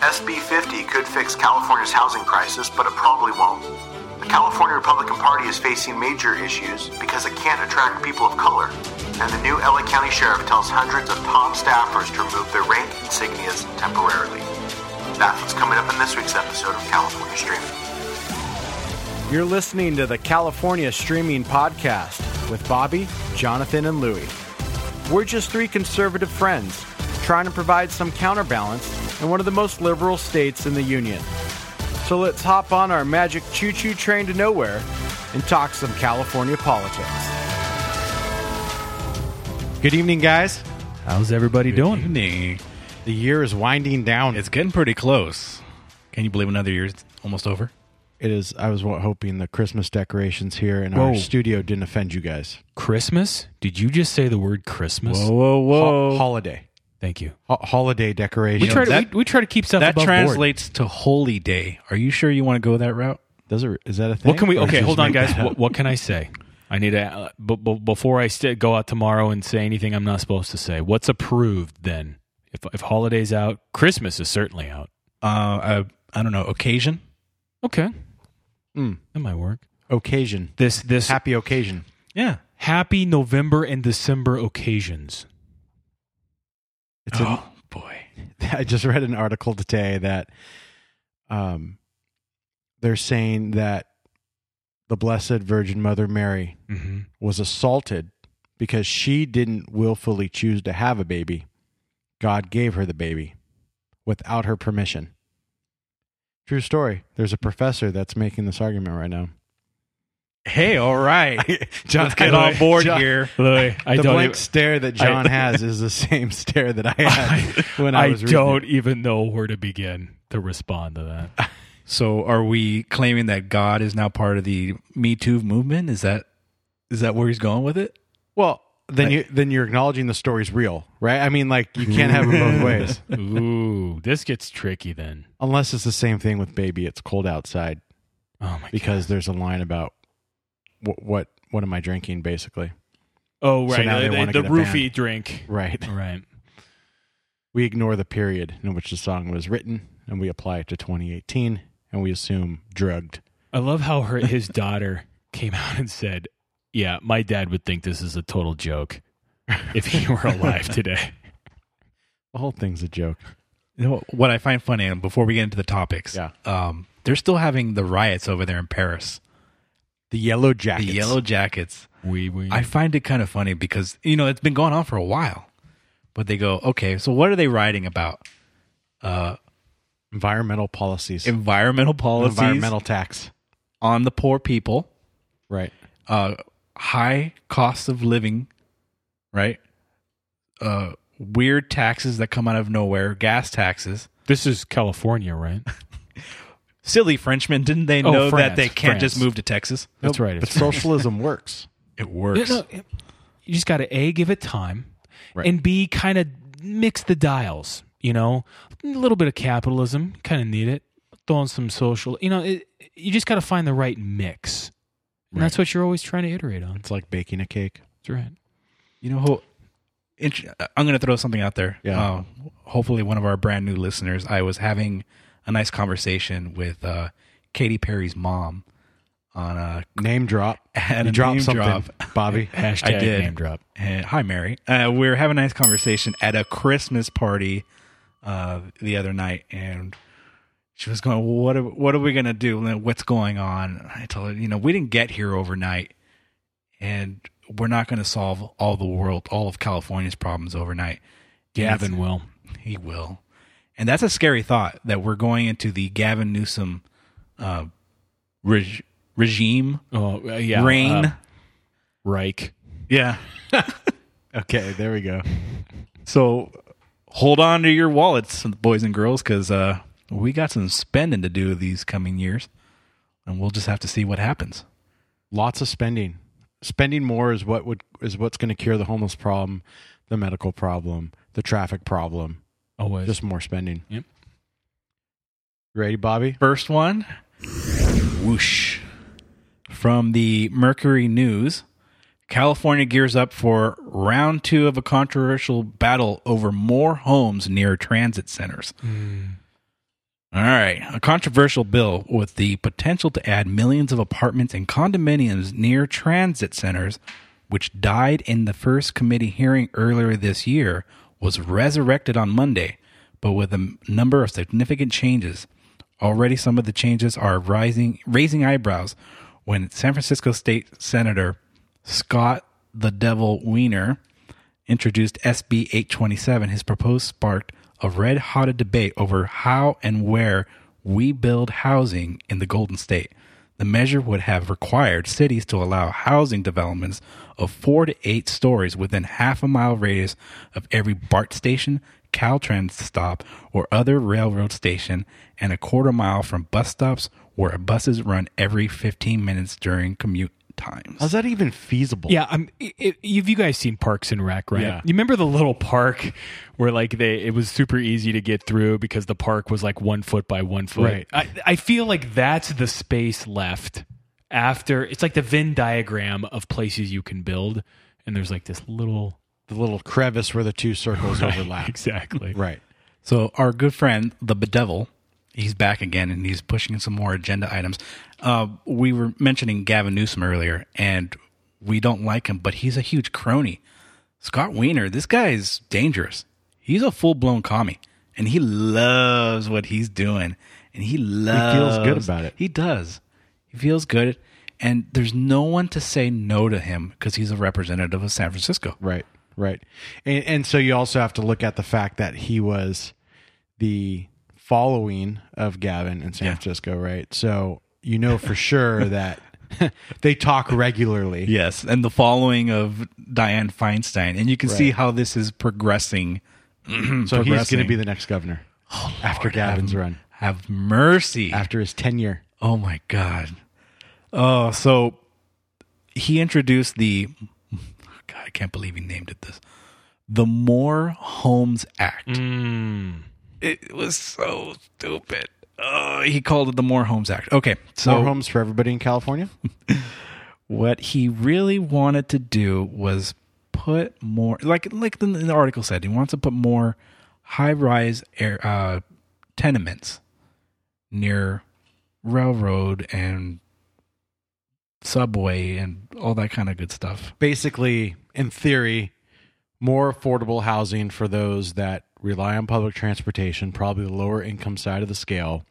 SB 50 could fix California's housing crisis, but it probably won't. The California Republican Party is facing major issues because it can't attract people of color. And the new LA County Sheriff tells hundreds of top staffers to remove their rank insignias temporarily. That's what's coming up in this week's episode of California Streaming. You're listening to the California Streaming Podcast with Bobby, Jonathan, and Louie. We're just three conservative friends trying to provide some counterbalance in one of the most liberal states in the Union. So let's hop on our magic choo choo train to nowhere and talk some California politics. Good evening, guys. How's everybody doing? Evening. The year is winding down. It's getting pretty close. Can you believe another year's almost over? It is. I was hoping the Christmas decorations here in Whoa. our studio didn't offend you guys. Christmas? Did you just say the word Christmas? whoa, Ho- holiday, Thank you. Ho- holiday decoration. We try to that- we, we try to keep stuff That above board. translates to holy day. Are you sure you want to go that route? Does it? Is that a thing? What can we? Okay, hold on, guys. What, what can I say? I need to. Uh, b- b- before I st- go out tomorrow and say anything I'm not supposed to say. What's approved then? If if holidays out, Christmas is certainly out. Uh, uh, I don't know. Occasion? Okay, Mm. that might work. occasion. This this Happy occasion. Yeah. happy November and December occasions. It's a, oh, boy. I just read an article today that um, they're saying that the Blessed Virgin Mother Mary Mm-hmm. was assaulted because she didn't willfully choose to have a baby. God gave her the baby without her permission. True story. There's a professor that's making this argument right now. Hey, all right. John, Let's get on board John- here. I the don't. blank even- stare that John I- has is the same stare that I had when I, I was reading don't it. even know where to begin to respond to that. So, are we claiming that God is now part of the Me Too movement? Is that is that where he's going with it? Well, then you then you're acknowledging the story's real, right? I mean, like you can't have it both ways, Ooh, this gets tricky then. unless it's the same thing with baby. It's cold outside Oh my because there's a line about what what what am I drinking, basically. Oh So right, now they the, wanna the roofie ban. drink. Right. Right. We ignore the period in which the song was written, and we apply it to 2018, and we assume drugged. I love how her his daughter came out and said, "Yeah, my dad would think this is a total joke if he were alive today." The whole thing's a joke. You know what I find funny, and before we get into the topics, Yeah. um, they're still having the riots over there in Paris. The yellow jackets. The yellow jackets. We we I find it kind of funny because you know it's been going on for a while, but they go, okay, so what are they writing about? Uh, environmental policies. environmental policies environmental tax. on the poor people, Right. uh, high costs of living, right? Uh, weird taxes that come out of nowhere, gas taxes. this is California, right? Silly Frenchmen, didn't they Oh, know France, that they can't just move to Texas? That's right. But it's- socialism works. It works. No, no, you just got to a give it time, Right. and b kind of mix the dials. You know, a little bit of capitalism, kind of need it. Throw in some social. You know, it, you just got to find the right mix, and that's what you're always trying to iterate on. It's like baking a cake. That's right. You know who? int- I'm going to throw something out there. Yeah. Uh, hopefully, one of our brand new listeners. I was having a nice conversation with uh, Katy Perry's mom on a. Name drop. And you a dropped name something, drop. Bobby. Hashtag I did. name drop. Uh, hi, Mary. Uh, we were having a nice conversation at a Christmas party uh, the other night, and she was going, well, "What are, what are we gonna do? What's going on?" I told her, "You know, we didn't get here overnight, and we're not going to solve all the world, all of California's problems overnight." Gavin will. He will. And that's a scary thought that we're going into the Gavin Newsom uh, reg- regime Oh uh, yeah, reign. uh, Reich. yeah. Okay, there we go. So hold on to your wallets, boys and girls, because uh, we got some spending to do these coming years. And we'll just have to see what happens. Lots of spending. Spending more is what would is what's going to cure the homeless problem, the medical problem, the traffic problem. Always. Just more spending. Yep. Ready, Bobby? First one, whoosh. From the Mercury News, California gears up for round two of a controversial battle over more homes near transit centers. Hmm. All right. A controversial bill with the potential to add millions of apartments and condominiums near transit centers, which died in the first committee hearing earlier this year, was resurrected on Monday, but with a number of significant changes. Already, some of the changes are rising, raising eyebrows when San Francisco State Senator Scott the Devil Wiener introduced SB 827. His proposal sparked a red hot debate over how and where we build housing in the Golden State. The measure would have required cities to allow housing developments of four to eight stories within half a mile radius of every BART station, Caltrans stop, or other railroad station, and a quarter mile from bus stops where buses run every 15 minutes during commute times. How's that even feasible? Yeah, I'm. i i have you guys seen Parks and Rec, right? Yeah. You remember the little park where like they it was super easy to get through because the park was like one foot by one foot. Right. I, I feel like that's the space left after. It's like the Venn diagram of places you can build, and there's like this little The little crevice where the two circles overlap. exactly. Right. So our good friend, the bedevil, he's back again and he's pushing some more agenda items. Uh, we were mentioning Gavin Newsom earlier, and we don't like him, but he's a huge crony. Scott Wiener, this guy is dangerous. He's a full blown commie, and he loves what he's doing, and he loves. feels good about it. He does. He feels good, and there's no one to say no to him because he's a representative of San Francisco. Right. Right. And and so you also have to look at the fact that he was the following of Gavin in San Yeah. Francisco, right? So you know for sure that they talk regularly. Yes, and the following of Dianne Feinstein, and you can see how this is progressing. So he's going to be the next governor after Gavin's run, Have mercy! after his tenure. Oh my god! Oh, so he introduced the. God, I can't believe he named it this. The More Homes Act. Mm. It was so stupid. Oh, he called it the More Homes Act. Okay, so More homes for everybody in California. what he really wanted to do was put more like like the, the article said he wants to put more high rise air uh, tenements near railroad and subway and all that kind of good stuff Basically, in theory, more affordable housing for those that rely on public transportation, probably the lower income side of the scale.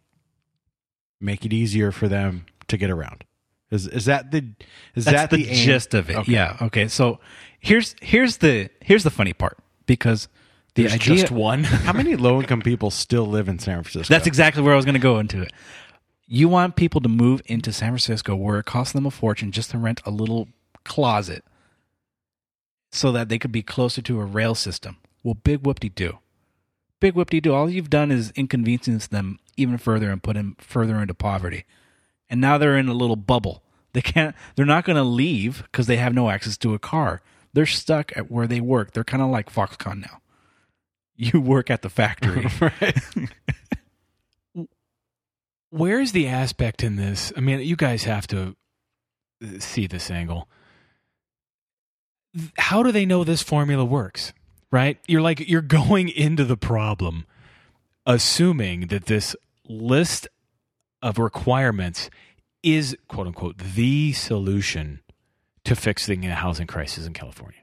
Make it easier for them to get around. Is is that the is that's that the, the, gist of it Okay. yeah okay so here's here's the here's the funny part because the There's idea just one. How many low income people still live in San Francisco? That's exactly where I was going to go into it. You want people to move into San Francisco where it costs them a fortune just to rent a little closet so that they could be closer to a rail system. Well, big whoop de doo. Big whoop de doo. All you've done is inconvenience them even further and put them further into poverty. And now they're in a little bubble. They can't, they're not going to leave because they have no access to a car. They're stuck at where they work. They're kind of like Foxconn now. You work at the factory. Right. Where's the aspect in this? I mean, you guys have to uh, see this angle. How do they know this formula works? Right? You're like you're going into the problem assuming that this list of requirements is quote unquote the solution to fixing the housing crisis in California.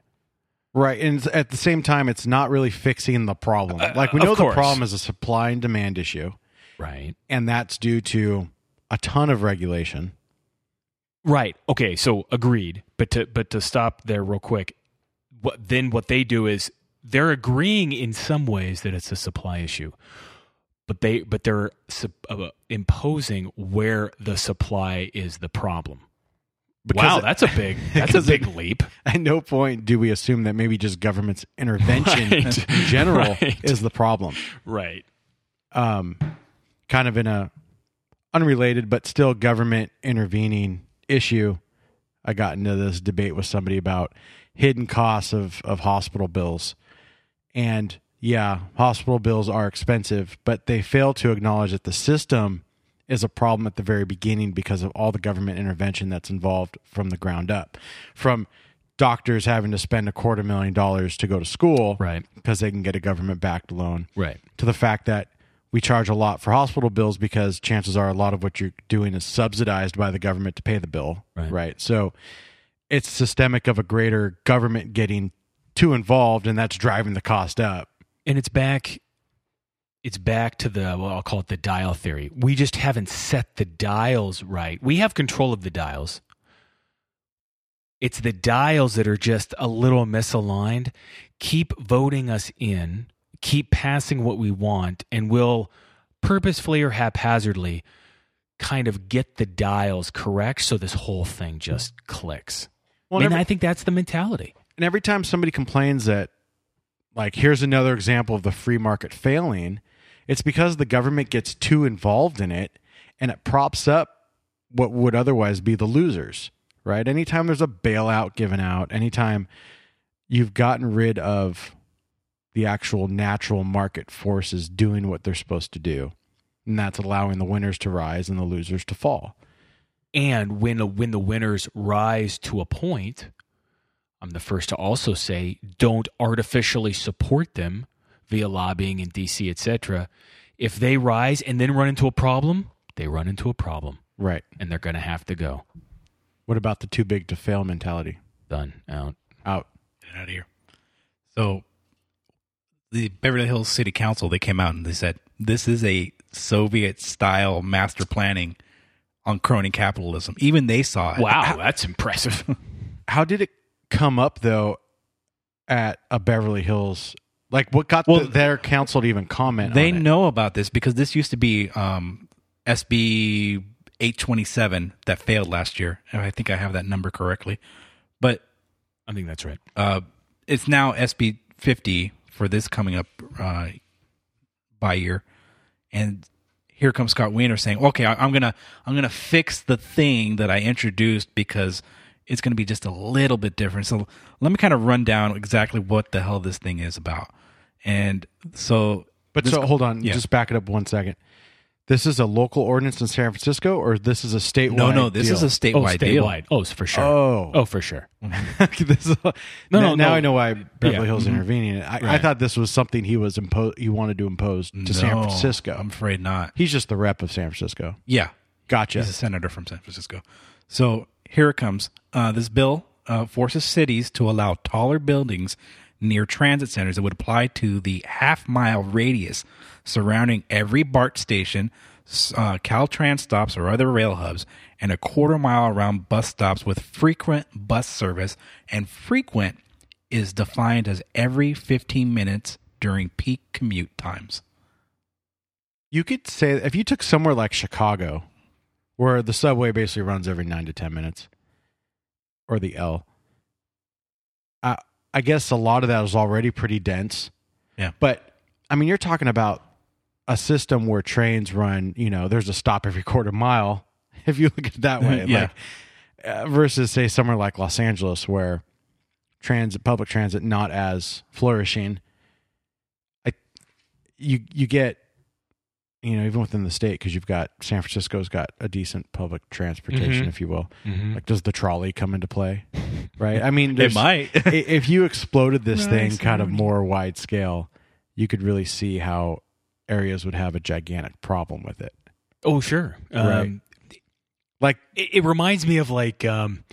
Right, and at the same time, it's not really fixing the problem. Uh, like we know the problem is a supply and demand issue, Right. and that's due to a ton of regulation. Right. Okay. So agreed. But to but to stop there real quick, what then what they do is they're agreeing in some ways that it's a supply issue, but they but they're uh, imposing where the supply is the problem. wow, that's a big that's a because big leap. At no point do we assume that maybe just government's intervention Right. in general Right. is the problem. Right. Um, kind of in a unrelated but still government intervening issue. I got into this debate with somebody about hidden costs of of hospital bills, and yeah, hospital bills are expensive, but they fail to acknowledge that the system is a problem at the very beginning because of all the government intervention that's involved from the ground up, from doctors having to spend a quarter million dollars to go to school, Right. because they can get a government backed loan, Right. to the fact that we charge a lot for hospital bills because chances are a lot of what you're doing is subsidized by the government to pay the bill. Right. So it's systemic of a greater government getting too involved, and that's driving the cost up. and it's back it's back to the well i'll call it the dial theory. We just haven't set the dials right. We have control of the dials. It's the dials that are just a little misaligned. Keep voting us in. Keep passing what we want and we'll purposefully or haphazardly kind of get the dials correct so this whole thing just clicks. Well, and every- i think that's the mentality And every time somebody complains that, like, here's another example of the free market failing, it's because the government gets too involved in it and it props up what would otherwise be the losers, right? Anytime there's a bailout given out, anytime you've gotten rid of the actual natural market forces doing what they're supposed to do, and that's allowing the winners to rise and the losers to fall. And when when the winners rise to a point, I'm the first to also say don't artificially support them via lobbying in DC, etc. If they rise and then run into a problem, they run into a problem, Right. and they're going to have to go. What about the too big to fail mentality? Done out. Out. Get out of here. So, the Beverly Hills City Council they came out and they said this is a Soviet style master planning on crony capitalism. Even they saw it. Wow, that's impressive. how did it come up though at a Beverly Hills? Like, what got Well, the, their council to even comment? They know about this because this used to be um, SB 827 that failed last year. I think I have that number correctly. But I think that's right. uh, it's now SB 50 for this coming up uh, by year, and here comes Scott Wiener saying, "Okay, I, I'm gonna I'm gonna fix the thing that I introduced because it's gonna be just a little bit different." So let me kind of run down exactly what the hell this thing is about. And so, But this- so hold on, yeah. just back it up one second. This is a local ordinance in San Francisco, or this is a statewide? no, no, this deal? is a Oh, statewide deal. statewide. Oh, for sure. Oh. oh, for sure. this is, No, now, no, now no. I know why Beverly Yeah, Hills mhm. intervening. I, I thought this was something he was impo- he wanted to impose to San Francisco. I'm afraid not. He's just the rep of San Francisco. Yeah, Gotcha. He's a senator from San Francisco. So here it comes. Uh, this bill uh, forces cities to allow taller buildings near transit centers that would apply to the half mile radius surrounding every BART station, uh, Caltrans stops or other rail hubs, and a quarter mile around bus stops with frequent bus service. And frequent is defined as every 15 minutes during peak commute times. you could say if you took somewhere like Chicago, where the subway basically runs every nine to ten minutes, or the L. I I guess a lot of that is already pretty dense. Yeah. But I mean, you're talking about a system where trains run. You know, there's a stop every quarter mile. If you look at it that way, Yeah. like uh, versus say somewhere like Los Angeles, where transit, public transit, not as flourishing. I you you get you know even within the state because you've got San Francisco's got a decent public transportation, Mhm. if you will. Mhm. Like, does the trolley come into play? Right. I mean, It might. if you exploded this thing kind of more wide scale, you could really see how areas would have a gigantic problem with it. Oh, sure. Right. Um, Like, it, it reminds me of like um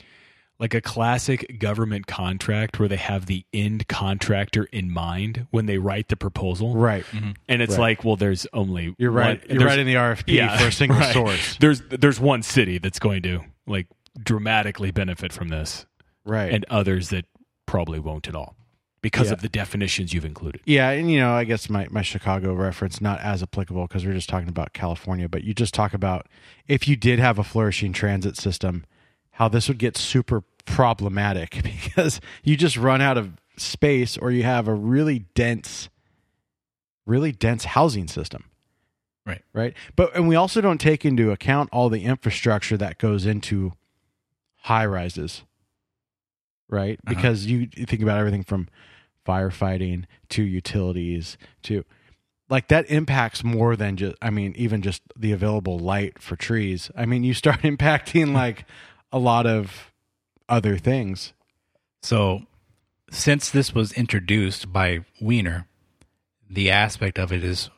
like a classic government contract where they have the end contractor in mind when they write the proposal right. Mm-hmm. and it's Right. like well there's only You're right. one- You're there's- right in the RFP for a single right. source. there's there's one city that's going to like dramatically benefit from this Right. and others that probably won't at all because Yeah. of the definitions you've included Yeah, and you know, I guess my, my Chicago reference not as applicable because we're just talking about California, but you just talk about if you did have a flourishing transit system, how this would get super problematic because you just run out of space or you have a really dense really dense housing system. Right. Right? But and we also don't take into account all the infrastructure that goes into high rises. Right? Uh-huh. Because you, you think about everything from firefighting to utilities to like that impacts more than just I mean even just the available light for trees. I mean you start impacting like a lot of other things. So, since this was introduced by Wiener, the aspect of it is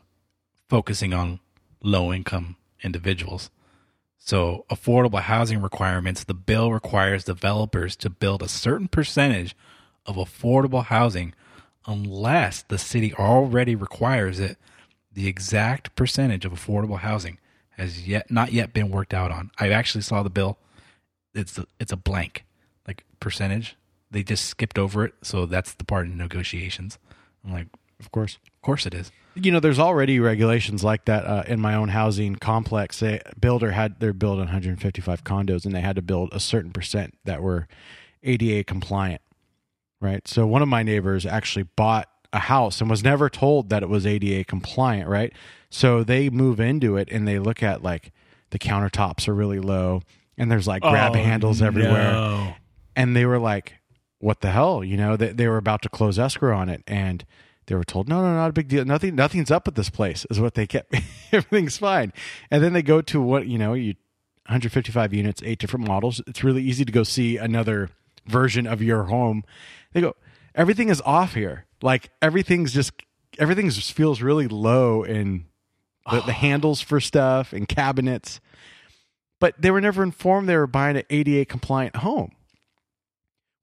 focusing on low income individuals. So, affordable housing requirements, the bill requires developers to build a certain percentage of affordable housing unless the city already requires it. The exact percentage of affordable housing has yet not yet been worked out on. I actually saw the bill. It's a, it's a blank like percentage. They just skipped over it, so that's the part in negotiations. I'm like, Of course. of course it is. You know, there's already regulations like that uh, in my own housing complex. A builder had they're building 155 condos, and they had to build a certain percent that were ADA compliant. Right. So one of my neighbors actually bought a house and was never told that it was ADA compliant. Right. So they move into it and they look at like the countertops are really low, and there's like grab Oh, handles everywhere no. And they were like, "What the hell?" You know, they, they were about to close escrow on it, and they were told, "No, no, not a big deal. Nothing, nothing's up with this place." Is what they kept. Everything's fine, and then they go to what you know, you 155 units, eight different models. It's really easy to go see another version of your home. They go, everything is off here. Like everything's just everything just feels really low in the, the handles for stuff and cabinets. But they were never informed they were buying an ADA compliant home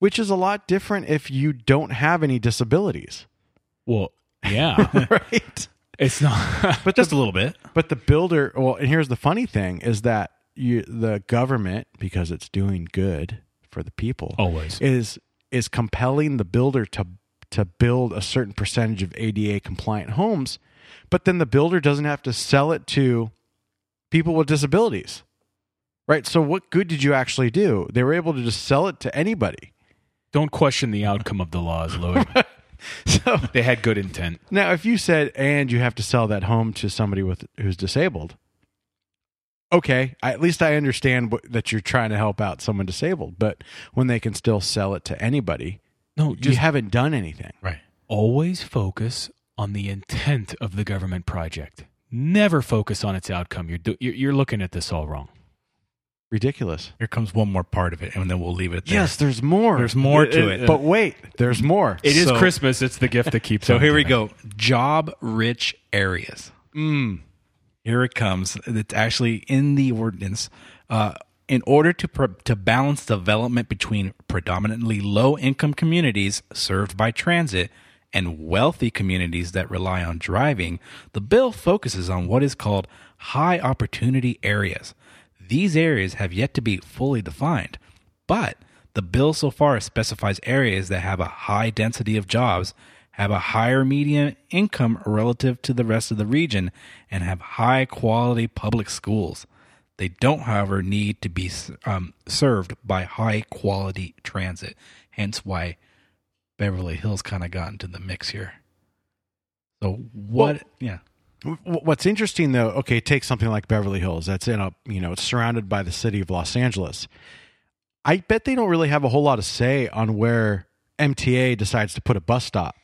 which is a lot different if you don't have any disabilities, Well, yeah, right? it's not. But Just the, a little bit. but the builder, well, and here's the funny thing is that you the government because it's doing good for the people Always. is is compelling the builder to to build a certain percentage of ADA compliant homes, but then the builder doesn't have to sell it to people with disabilities. Right? So what good did you actually do? They were able to just sell it to anybody. Don't question the outcome of the laws, Louis. So they had good intent. Now, if you said, and you have to sell that home to somebody with who's disabled, okay, I, at least I understand what, that you're trying to help out someone disabled. But when they can still sell it to anybody, No, you just haven't done anything. Right. always focus on the intent of the government project. Never focus on its outcome. You're do, you're, you're looking at this all wrong. Ridiculous. Here comes one more part of it, and then we'll leave it there. Yes, there's more. There's more to it. But wait, there's more. It is So- Christmas. It's the gift that keeps. So on here we giving. go. Job rich areas. Mm. Here it comes. It's actually in the ordinance. Uh, in order to pro- to balance development between predominantly low income communities served by transit and wealthy communities that rely on driving, the bill focuses on what is called high opportunity areas. These areas have yet to be fully defined, but the bill so far specifies areas that have a high density of jobs, have a higher median income relative to the rest of the region, and have high quality public schools. They don't, however, need to be um, served by high quality transit. Hence why Beverly Hills kind of got into the mix here. So what? Well- yeah. What's interesting though, okay, take something like Beverly Hills. That's in a, you know, it's surrounded by the city of Los Angeles. I bet they don't really have a whole lot of say on where MTA decides to put a bus stop,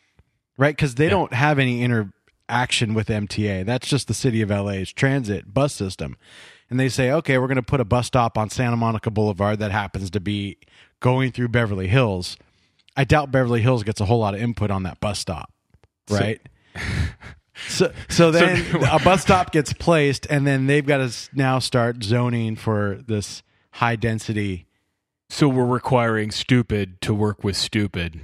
right? Because they don't have any interaction with MTA. That's just the city of LA's transit bus system. And they say, okay, we're going to put a bus stop on Santa Monica Boulevard that happens to be going through Beverly Hills. I doubt Beverly Hills gets a whole lot of input on that bus stop, right? So, so so then a bus stop gets placed, and then they've got to now start zoning for this high density. So we're requiring stupid to work with stupid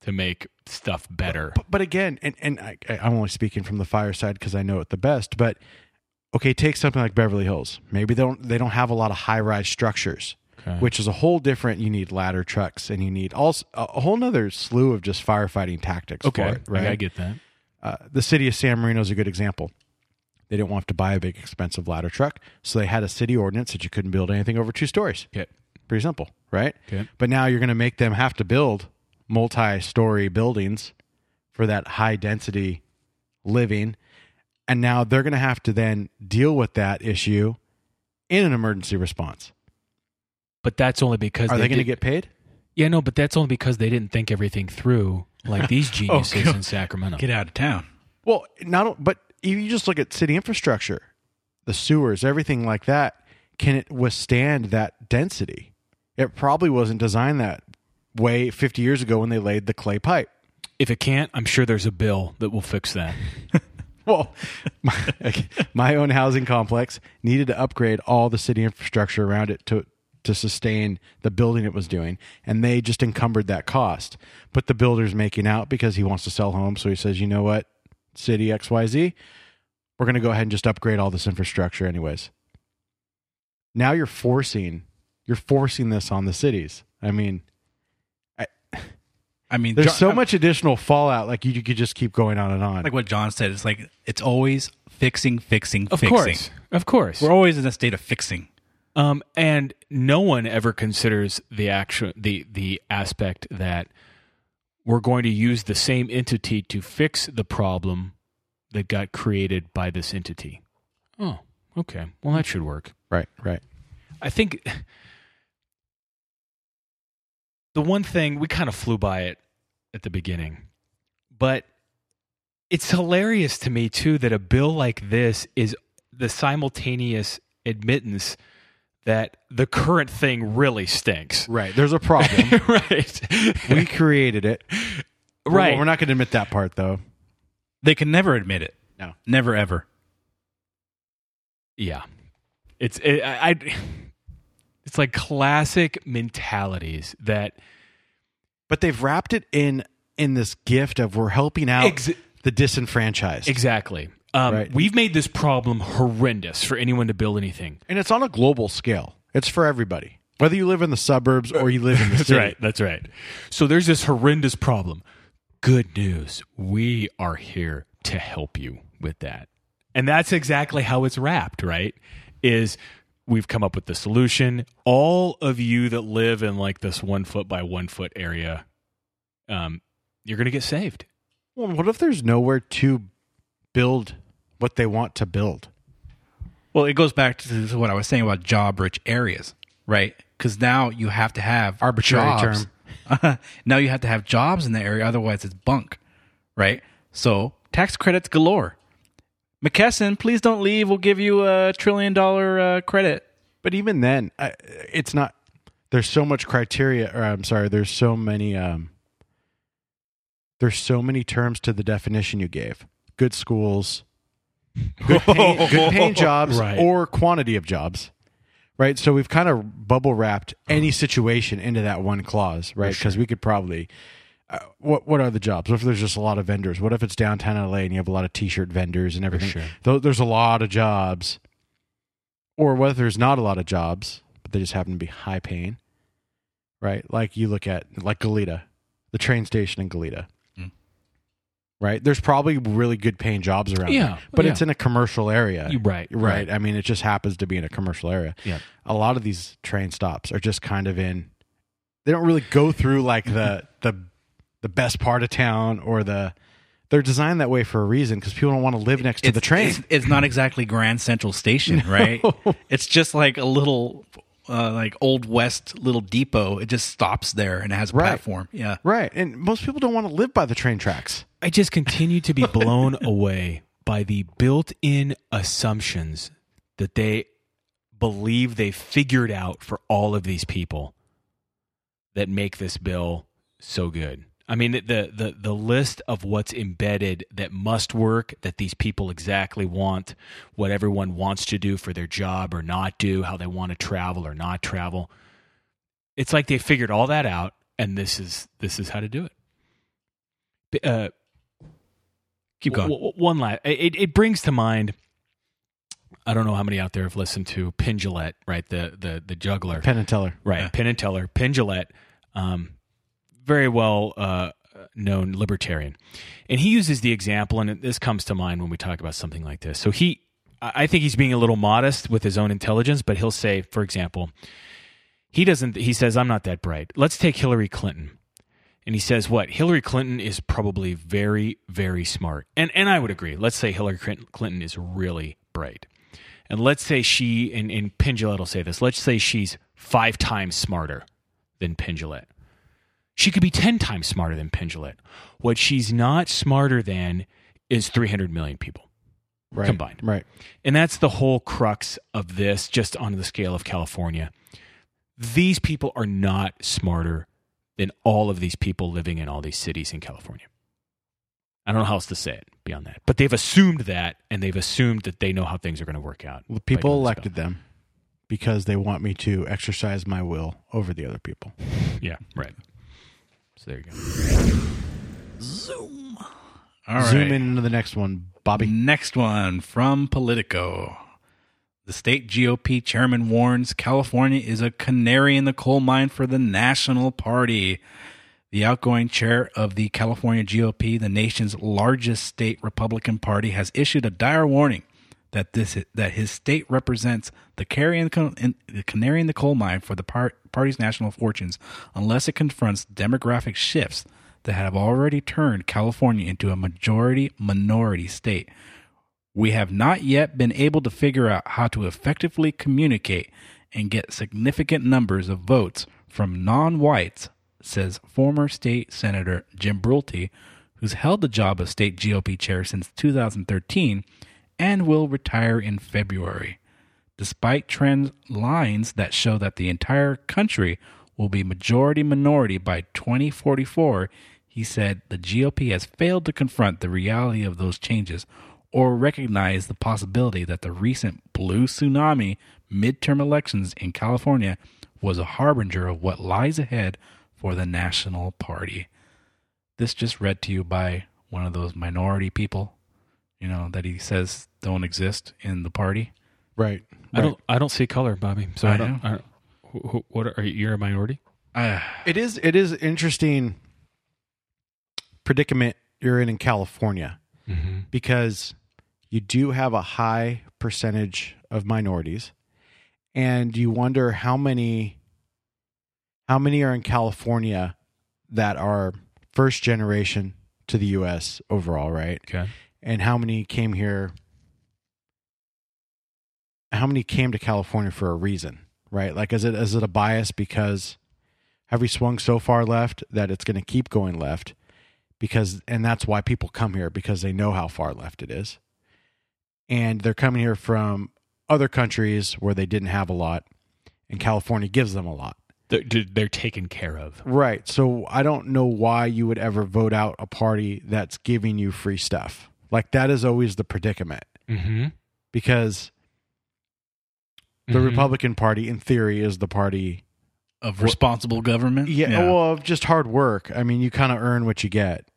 to make stuff better. But, but again, and, and I, I'm only speaking from the fire side because I know it the best. But okay, take something like Beverly Hills. Maybe they don't they don't have a lot of high rise structures, Okay. which is a whole different. You need ladder trucks, and you need also a whole nother slew of just firefighting tactics. Okay, it, right? I get that. Uh, the city of San Marino is a good example. They didn't want to buy a big expensive ladder truck, so they had a city ordinance that you couldn't build anything over two stories. Okay. Pretty simple, right? Okay. But now you're going to make them have to build multi-story buildings for that high density living, and now they're going to have to then deal with that issue in an emergency response. But that's only because Are they, going to get paid? Yeah, no, but that's only because they didn't think everything through like these oh, geniuses God. in Sacramento. Get out of town. Well, not but if you just look at city infrastructure, the sewers, everything like that, can it withstand that density? It probably wasn't designed that way 50 years ago when they laid the clay pipe. If it can't, I'm sure there's a bill that will fix that. well, my, my own housing complex needed to upgrade all the city infrastructure around it to to sustain the building it was doing, and they just encumbered that cost. But the builder's making out because he wants to sell homes, so he says, "You know what, city XYZ, we're going to go ahead and just upgrade all this infrastructure anyways." Now you're forcing you're forcing this on the cities. I mean, I mean, there's John- so much additional fallout. Like you, you could just keep going on and on. like what John said. It's like it's always fixing, fixing, Of fixing. course, of course. We're always in a state of fixing. Um, and no one ever considers the actual the the aspect that we're going to use the same entity to fix the problem that got created by this entity. Oh, okay. Well, that should work. right, right. I think the one thing we kind of flew by it at the beginning, but it's hilarious to me too that a bill like this is the simultaneous admittance that the current thing really stinks. Right. There's a problem. right. we created it. right. We're, we're not going to admit that part, though. They can never admit it. No. Never ever. Yeah, it's it, I, I. It's like classic mentalities that But they've wrapped it in in this gift of we're helping out Ex- the disenfranchised, exactly. Um, Right. We've made this problem horrendous for anyone to build anything. and it's on a global scale. It's for everybody, whether you live in the suburbs or you live in the That's city. right. That's right. So there's this horrendous problem. Good news. We are here to help you with that. And that's exactly how it's wrapped, right? Is we've come up with the solution. All of you that live in like this one foot by one foot area, um, you're going to get saved. Well, what if there's nowhere to build what they want to build? Well, it goes back to what I was saying about job-rich areas, right? Because now you have to have Arbitrary jobs. now you have to have jobs in the area, otherwise it's bunk, right? So tax credits galore. McKesson, please don't leave. We'll give you a trillion dollar uh, credit. But even then, it's not. There's so much criteria, or I'm sorry, there's so many. Um, there's so many terms to the definition you gave. Good schools, good paying, good paying jobs, Right. or quantity of jobs. Right. So we've kind of bubble wrapped any situation into that one clause, right? Because we could probably. Uh, what what are the jobs? What if there's just a lot of vendors? What if it's downtown LA and you have a lot of T-shirt vendors and everything? sure. Tho- there's a lot of jobs. Or what if there's not a lot of jobs, but they just happen to be high paying? Right? Like you look at like Goleta, the train station in Goleta. Right? There's probably really good paying jobs around Yeah, there, but yeah. it's in a commercial area. You- right, right. right. I mean, it just happens to be in a commercial area. Yeah. A lot of these train stops are just kind of in they don't really go through like the the the best part of town or the they're designed that way for a reason because people don't want to live next to the train. It's, it's not exactly Grand Central Station, right? It's just like a little, uh, like old west little depot. It just stops there and it has a Right. platform. Yeah. Right. And most people don't want to live by the train tracks. I just continue to be blown away by the built in assumptions that they believe they figured out for all of these people that make this bill so good. I mean, the, the, the list of what's embedded that must work, that these people exactly want, what everyone wants to do for their job or not do, how they want to travel or not travel. It's like they figured all that out, and this is this is how to do it. Uh, Keep going. W- w- one last. It, it brings to mind. I don't know how many out there have listened to Jillette, right? The the the juggler, Penn and Teller. right? Yeah. Penn and Teller, Jillette, um, very well uh, known libertarian, and he uses the example, and this comes to mind when we talk about something like this. So he, I think he's being a little modest with his own intelligence, but he'll say, for example, he doesn't. He says, "I'm not that bright." Let's take Hillary Clinton. And he says, "What Hillary Clinton is probably very, very smart." And and I would agree. Let's say Hillary Clinton is really bright, and let's say she and, and Penn will say this. Let's say she's five times smarter than Jillette. She could be ten times smarter than Penn What she's not smarter than is three hundred million people Right. combined. Right. And that's the whole crux of this, just on the scale of California. These people are not smarter than all of these people living in all these cities in California. I don't know how else to say it beyond that. But they've assumed that, and they've assumed that they know how things are going to work out. By people elected them because they want me to exercise my will over the other people. Yeah, right. So there you go. All right. Zoom in into the next one, Bobby. Next one from Politico. The state GOP chairman warns California is a canary in the coal mine for the National Party. The outgoing chair of the California GOP, the nation's largest state Republican Party, has issued a dire warning that this that his state represents the canary in the, canary in the coal mine for the party's national fortunes unless it confronts demographic shifts that have already turned California into a majority minority state. We have not yet been able to figure out how to effectively communicate and get significant numbers of votes from non whites, says former state senator Jim Brulte, who's held the job of state GOP chair since 2013 and will retire in February. Despite trend lines that show that the entire country will be majority minority by 2044, he said the GOP has failed to confront the reality of those changes or recognize the possibility that the recent blue tsunami midterm elections in California was a harbinger of what lies ahead for the National Party. This just read to you by one of those minority people, you know, that he says don't exist in the party. Right. I don't. I don't see color, Bobby. So I I, don't. know. I don't who, who, what are you? You're a minority. Uh, It is. It is interesting predicament you're in in California Mm-hmm. because you do have a high percentage of minorities, and you wonder how many how many are in California that are first generation to the U.S. overall, right? Okay. And how many came here how many came to california for a reason right like is it is it a bias because have we swung so far left that it's going to keep going left because and that's why people come here because they know how far left it is and they're coming here from other countries where they didn't have a lot and california gives them a lot They're, they're taken care of. Right. So I don't know why you would ever vote out a party that's giving you free stuff. Like that is always the predicament Mm-hmm. because the Republican Party, in theory, is the party. of responsible government. Yeah, Well, of just hard work. I mean, you kind of earn what you get.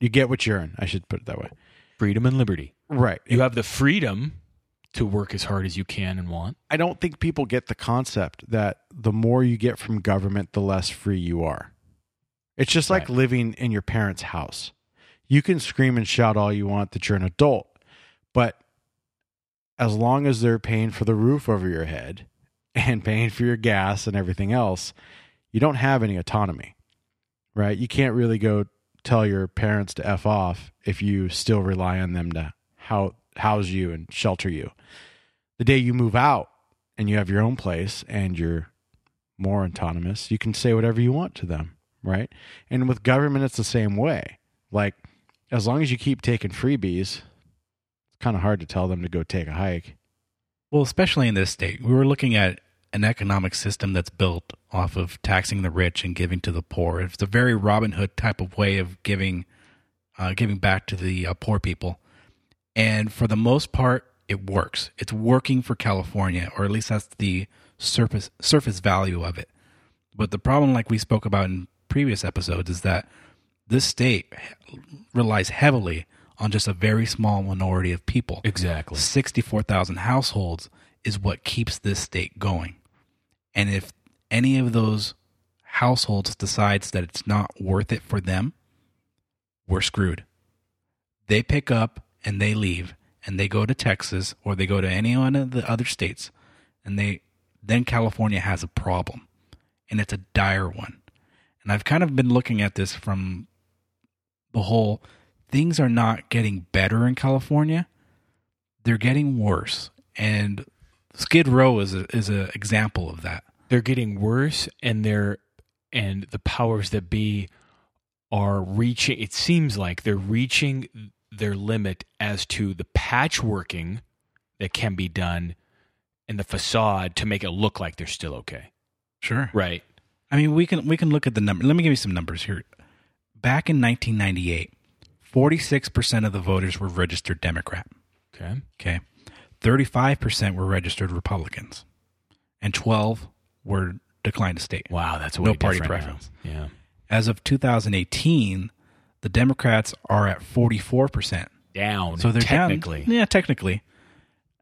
You get what you earn. I should put it that way. freedom and liberty. Right. You have the freedom to work as hard as you can and want. I don't think people get the concept that the more you get from government, the less free you are. It's just like Right. living in your parents' house. You can scream and shout all you want that you're an adult, but as long as they're paying for the roof over your head and paying for your gas and everything else, you don't have any autonomy, right? You can't really go tell your parents to F off if you still rely on them to hou- house you and shelter you. The day you move out and you have your own place and you're more autonomous, you can say whatever you want to them, right? And with government, it's the same way. Like, as long as you keep taking freebies, it's kind of hard to tell them to go take a hike. Well, especially in this state, we were looking at an economic system that's built off of taxing the rich and giving to the poor. It's a very Robin Hood type of way of giving, uh, giving back to the uh, poor people, and for the most part, it works. It's working for California, or at least that's the surface surface value of it. But the problem, like we spoke about in previous episodes, is that this state relies heavily on just a very small minority of people. Exactly. 64,000 households is what keeps this state going. And if any of those households decides that it's not worth it for them, we're screwed. They pick up and they leave and they go to Texas or they go to any one of the other states and they then California has a problem and it's a dire one. And I've kind of been looking at this from the whole things are not getting better in California they're getting worse and skid row is a, is an example of that They're getting worse, and they're and the powers that be are reaching. It seems like they're reaching their limit as to the patchworking that can be done in the facade to make it look like they're still okay. sure Right. i mean we can we can look at the number let me give you some numbers here back in 1998 46% of the voters were registered Democrat. Okay. Okay. 35% were registered Republicans. And 12 were declined to state. Wow, that's No way party different now. preference. Yeah. As of 2018, the Democrats are at 44%. Down. So they're technically. down. Yeah, technically.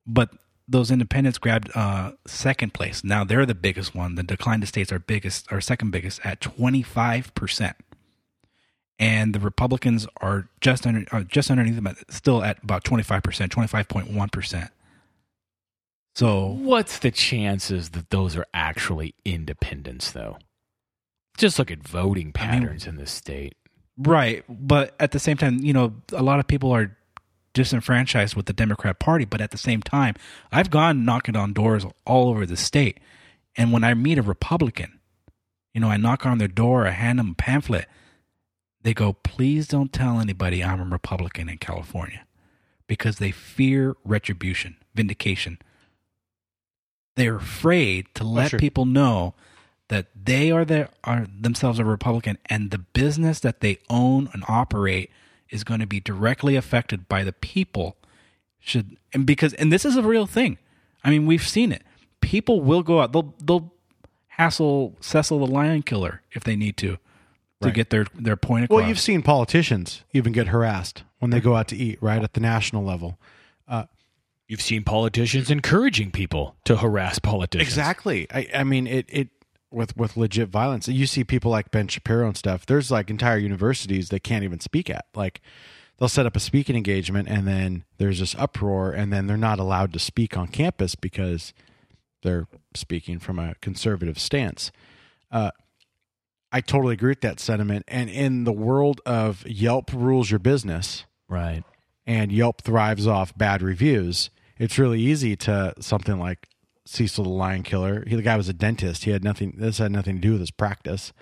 But those independents grabbed uh, second place. Now they're the biggest one. The declined to states are biggest or second biggest at 25%. And the Republicans are just under uh, just underneath them, at- still at about 25%, 25.1%. So What's the chances that those are actually independents, though? Just look at voting I mean- patterns in this state. Right, but at the same time, you know, a lot of people are disenfranchised with the Democrat Party, but at the same time, I've gone knocking on doors all over the state, and when I meet a Republican, you know, I knock on their door, I hand them a pamphlet. They go, "Please don't tell anybody I'm a Republican in California," because they fear retribution, vindication. They're afraid to let sure. people know that they are the are themselves a Republican and the business that they own and operate is going to be directly affected by the people should and because and this is a real thing. I mean, we've seen it. People will go out. They'll they'll hassle Cecil the lion killer if they need to to Right. get their their point across. Well, you've seen politicians even get harassed when they go out to eat, right, at the national level. You've seen politicians encouraging people to harass politicians. Exactly. I, I mean, it, it with with legit violence. You see people like Ben Shapiro and stuff. There's like entire universities they can't even speak at. Like they'll set up a speaking engagement, and then there's this uproar, and then they're not allowed to speak on campus because they're speaking from a conservative stance. Uh, I totally agree with that sentiment. And in the world of Yelp rules your business, Right. and Yelp thrives off bad reviews, it's really easy to something like Cecil the Lion Killer. He, the guy was a dentist. He had nothing. This had nothing to do with his practice.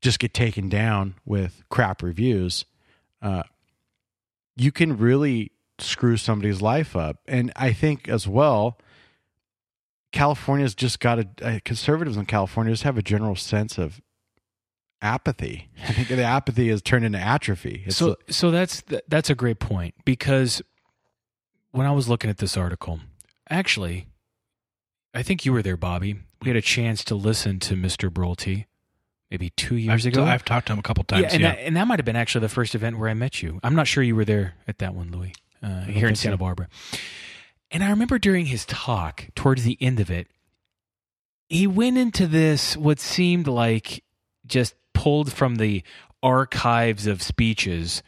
Just get taken down with crap reviews. Uh, you can really screw somebody's life up, and I think as well. California's just got a uh, conservatives in California just have a general sense of apathy. I think the apathy has turned into atrophy. It's so so that's th- that's a great point because when I was looking at this article, actually, I think you were there, Bobby. We had a chance to listen to Mr. Brulte maybe two years I've, ago. I've talked to him a couple times. yeah, and yeah. that and that might have been actually the first event where I met you. I'm not sure you were there at that one, Louis, uh, here in think so. Santa Barbara. And I remember during his talk, towards the end of it, he went into this what seemed like just pulled from the archives of speeches.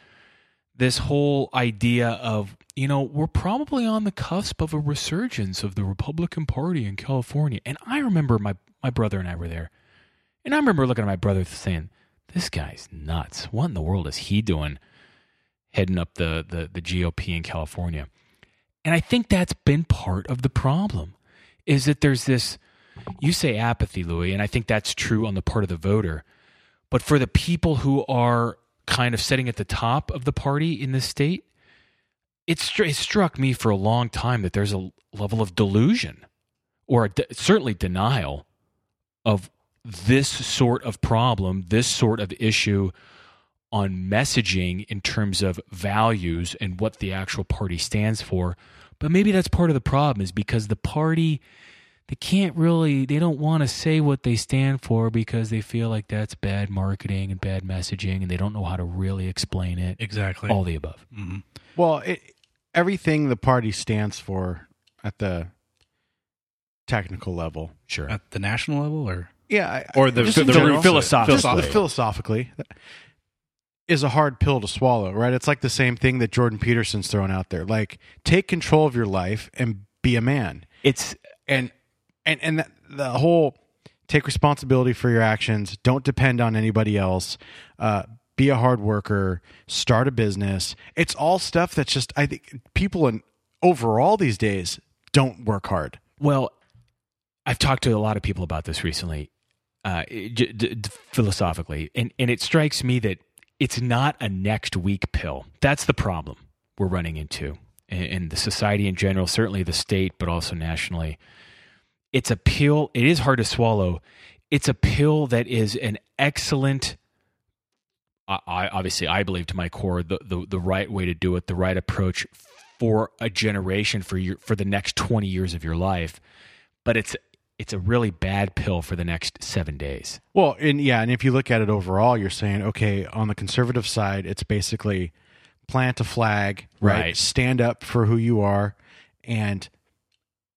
This whole idea of you know we're probably on the cusp of a resurgence of the Republican Party in California, and I remember my my brother and I were there, and I remember looking at my brother saying, "This guy's nuts. What in the world is he doing, heading up the the, the GOP in California?" And I think that's been part of the problem, is that there's this. You say apathy, Louis, and I think that's true on the part of the voter. But for the people who are kind of sitting at the top of the party in this state, str- it struck me for a long time that there's a level of delusion or de- certainly denial of this sort of problem, this sort of issue on messaging in terms of values and what the actual party stands for. But maybe that's part of the problem is because the party they can't really they don't want to say what they stand for because they feel like that's bad marketing and bad messaging and they don't know how to really explain it. exactly. All the above. hmm Well, it, everything the party stands for at the technical level. Sure. At the national level, or Yeah, I, or the, just the, in the general. philosophically. just philosophically is a hard pill to swallow, right? It's like the same thing that Jordan Peterson's throwing out there. Like, take control of your life and be a man. It's And and and that, the whole take responsibility for your actions. Don't depend on anybody else. Uh, be a hard worker. Start a business. It's all stuff that's just I think people in overall these days don't work hard. Well, I've talked to a lot of people about this recently, uh, d- d- philosophically, and and it strikes me that it's not a next week pill. That's the problem we're running into in, in the society in general, certainly the state, but also nationally. It's a pill. It is hard to swallow. It's a pill that is an excellent I, I obviously I believe to my core the, the the right way to do it, the right approach for a generation for your for the next twenty years of your life. But it's it's a really bad pill for the next seven days. Well, and yeah, and if you look at it overall, you're saying okay, on the conservative side, it's basically plant a flag, right? Right. Stand up for who you are, and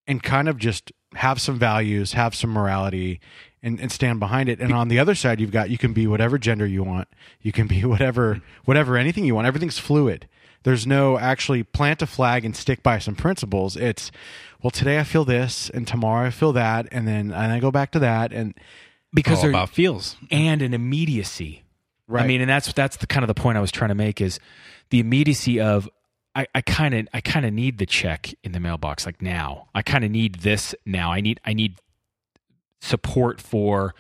and kind of just have some values, have some morality, and, and stand behind it. And on the other side, you've got you can be whatever gender you want, you can be whatever whatever anything you want. Everything's fluid. There's no actually plant a flag and stick by some principles. It's well, today I feel this, and tomorrow I feel that, and then and I go back to that, and Because All they're about feels. and an immediacy. Right. I mean, and that's that's the kind of the point I was trying to make is the immediacy of I kind of I kind of need the check in the mailbox like now. I kind of need this now. I need I need support for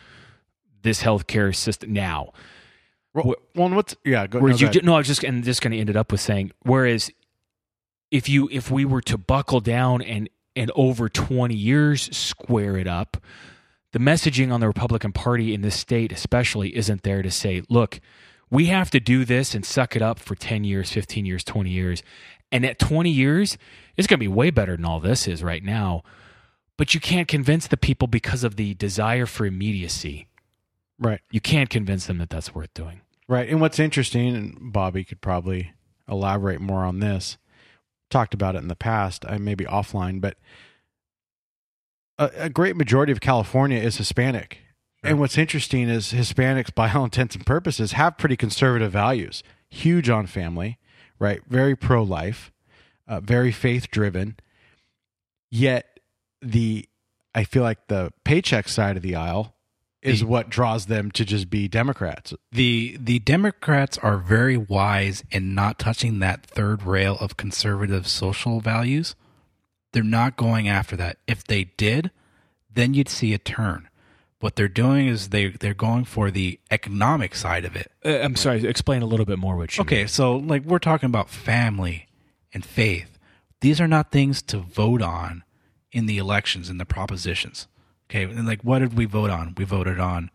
this healthcare system now. well, well what's yeah, go, no, Whereas go you ahead. no, I was just and just going to end it up with saying whereas if you if we were to buckle down and and over 20 years square it up, the messaging on the Republican Party in this state especially isn't there to say, look, we have to do this and suck it up for 10 years, 15 years, 20 years. And at 20 years, it's going to be way better than all this is right now. But you can't convince the people because of the desire for immediacy. right. You can't convince them that that's worth doing. Right. And what's interesting, and Bobby could probably elaborate more on this, talked about it in the past, I maybe offline, but a, a great majority of California is Hispanic. And what's interesting is Hispanics, by all intents and purposes, have pretty conservative values, huge on family, right? Very pro life, uh, very faith driven. Yet, the, I feel like the paycheck side of the aisle is The- what draws them to just be Democrats. the the Democrats are very wise in not touching that third rail of conservative social values. They're not going after that. If they did, then you'd see a turn. What they're doing is they they're going for the economic side of it. Uh, I'm sorry, explain a little bit more what you mean. Okay, so like we're talking about family and faith. These are not things to vote on in the elections and the propositions. Okay, and like what did we vote on? We voted on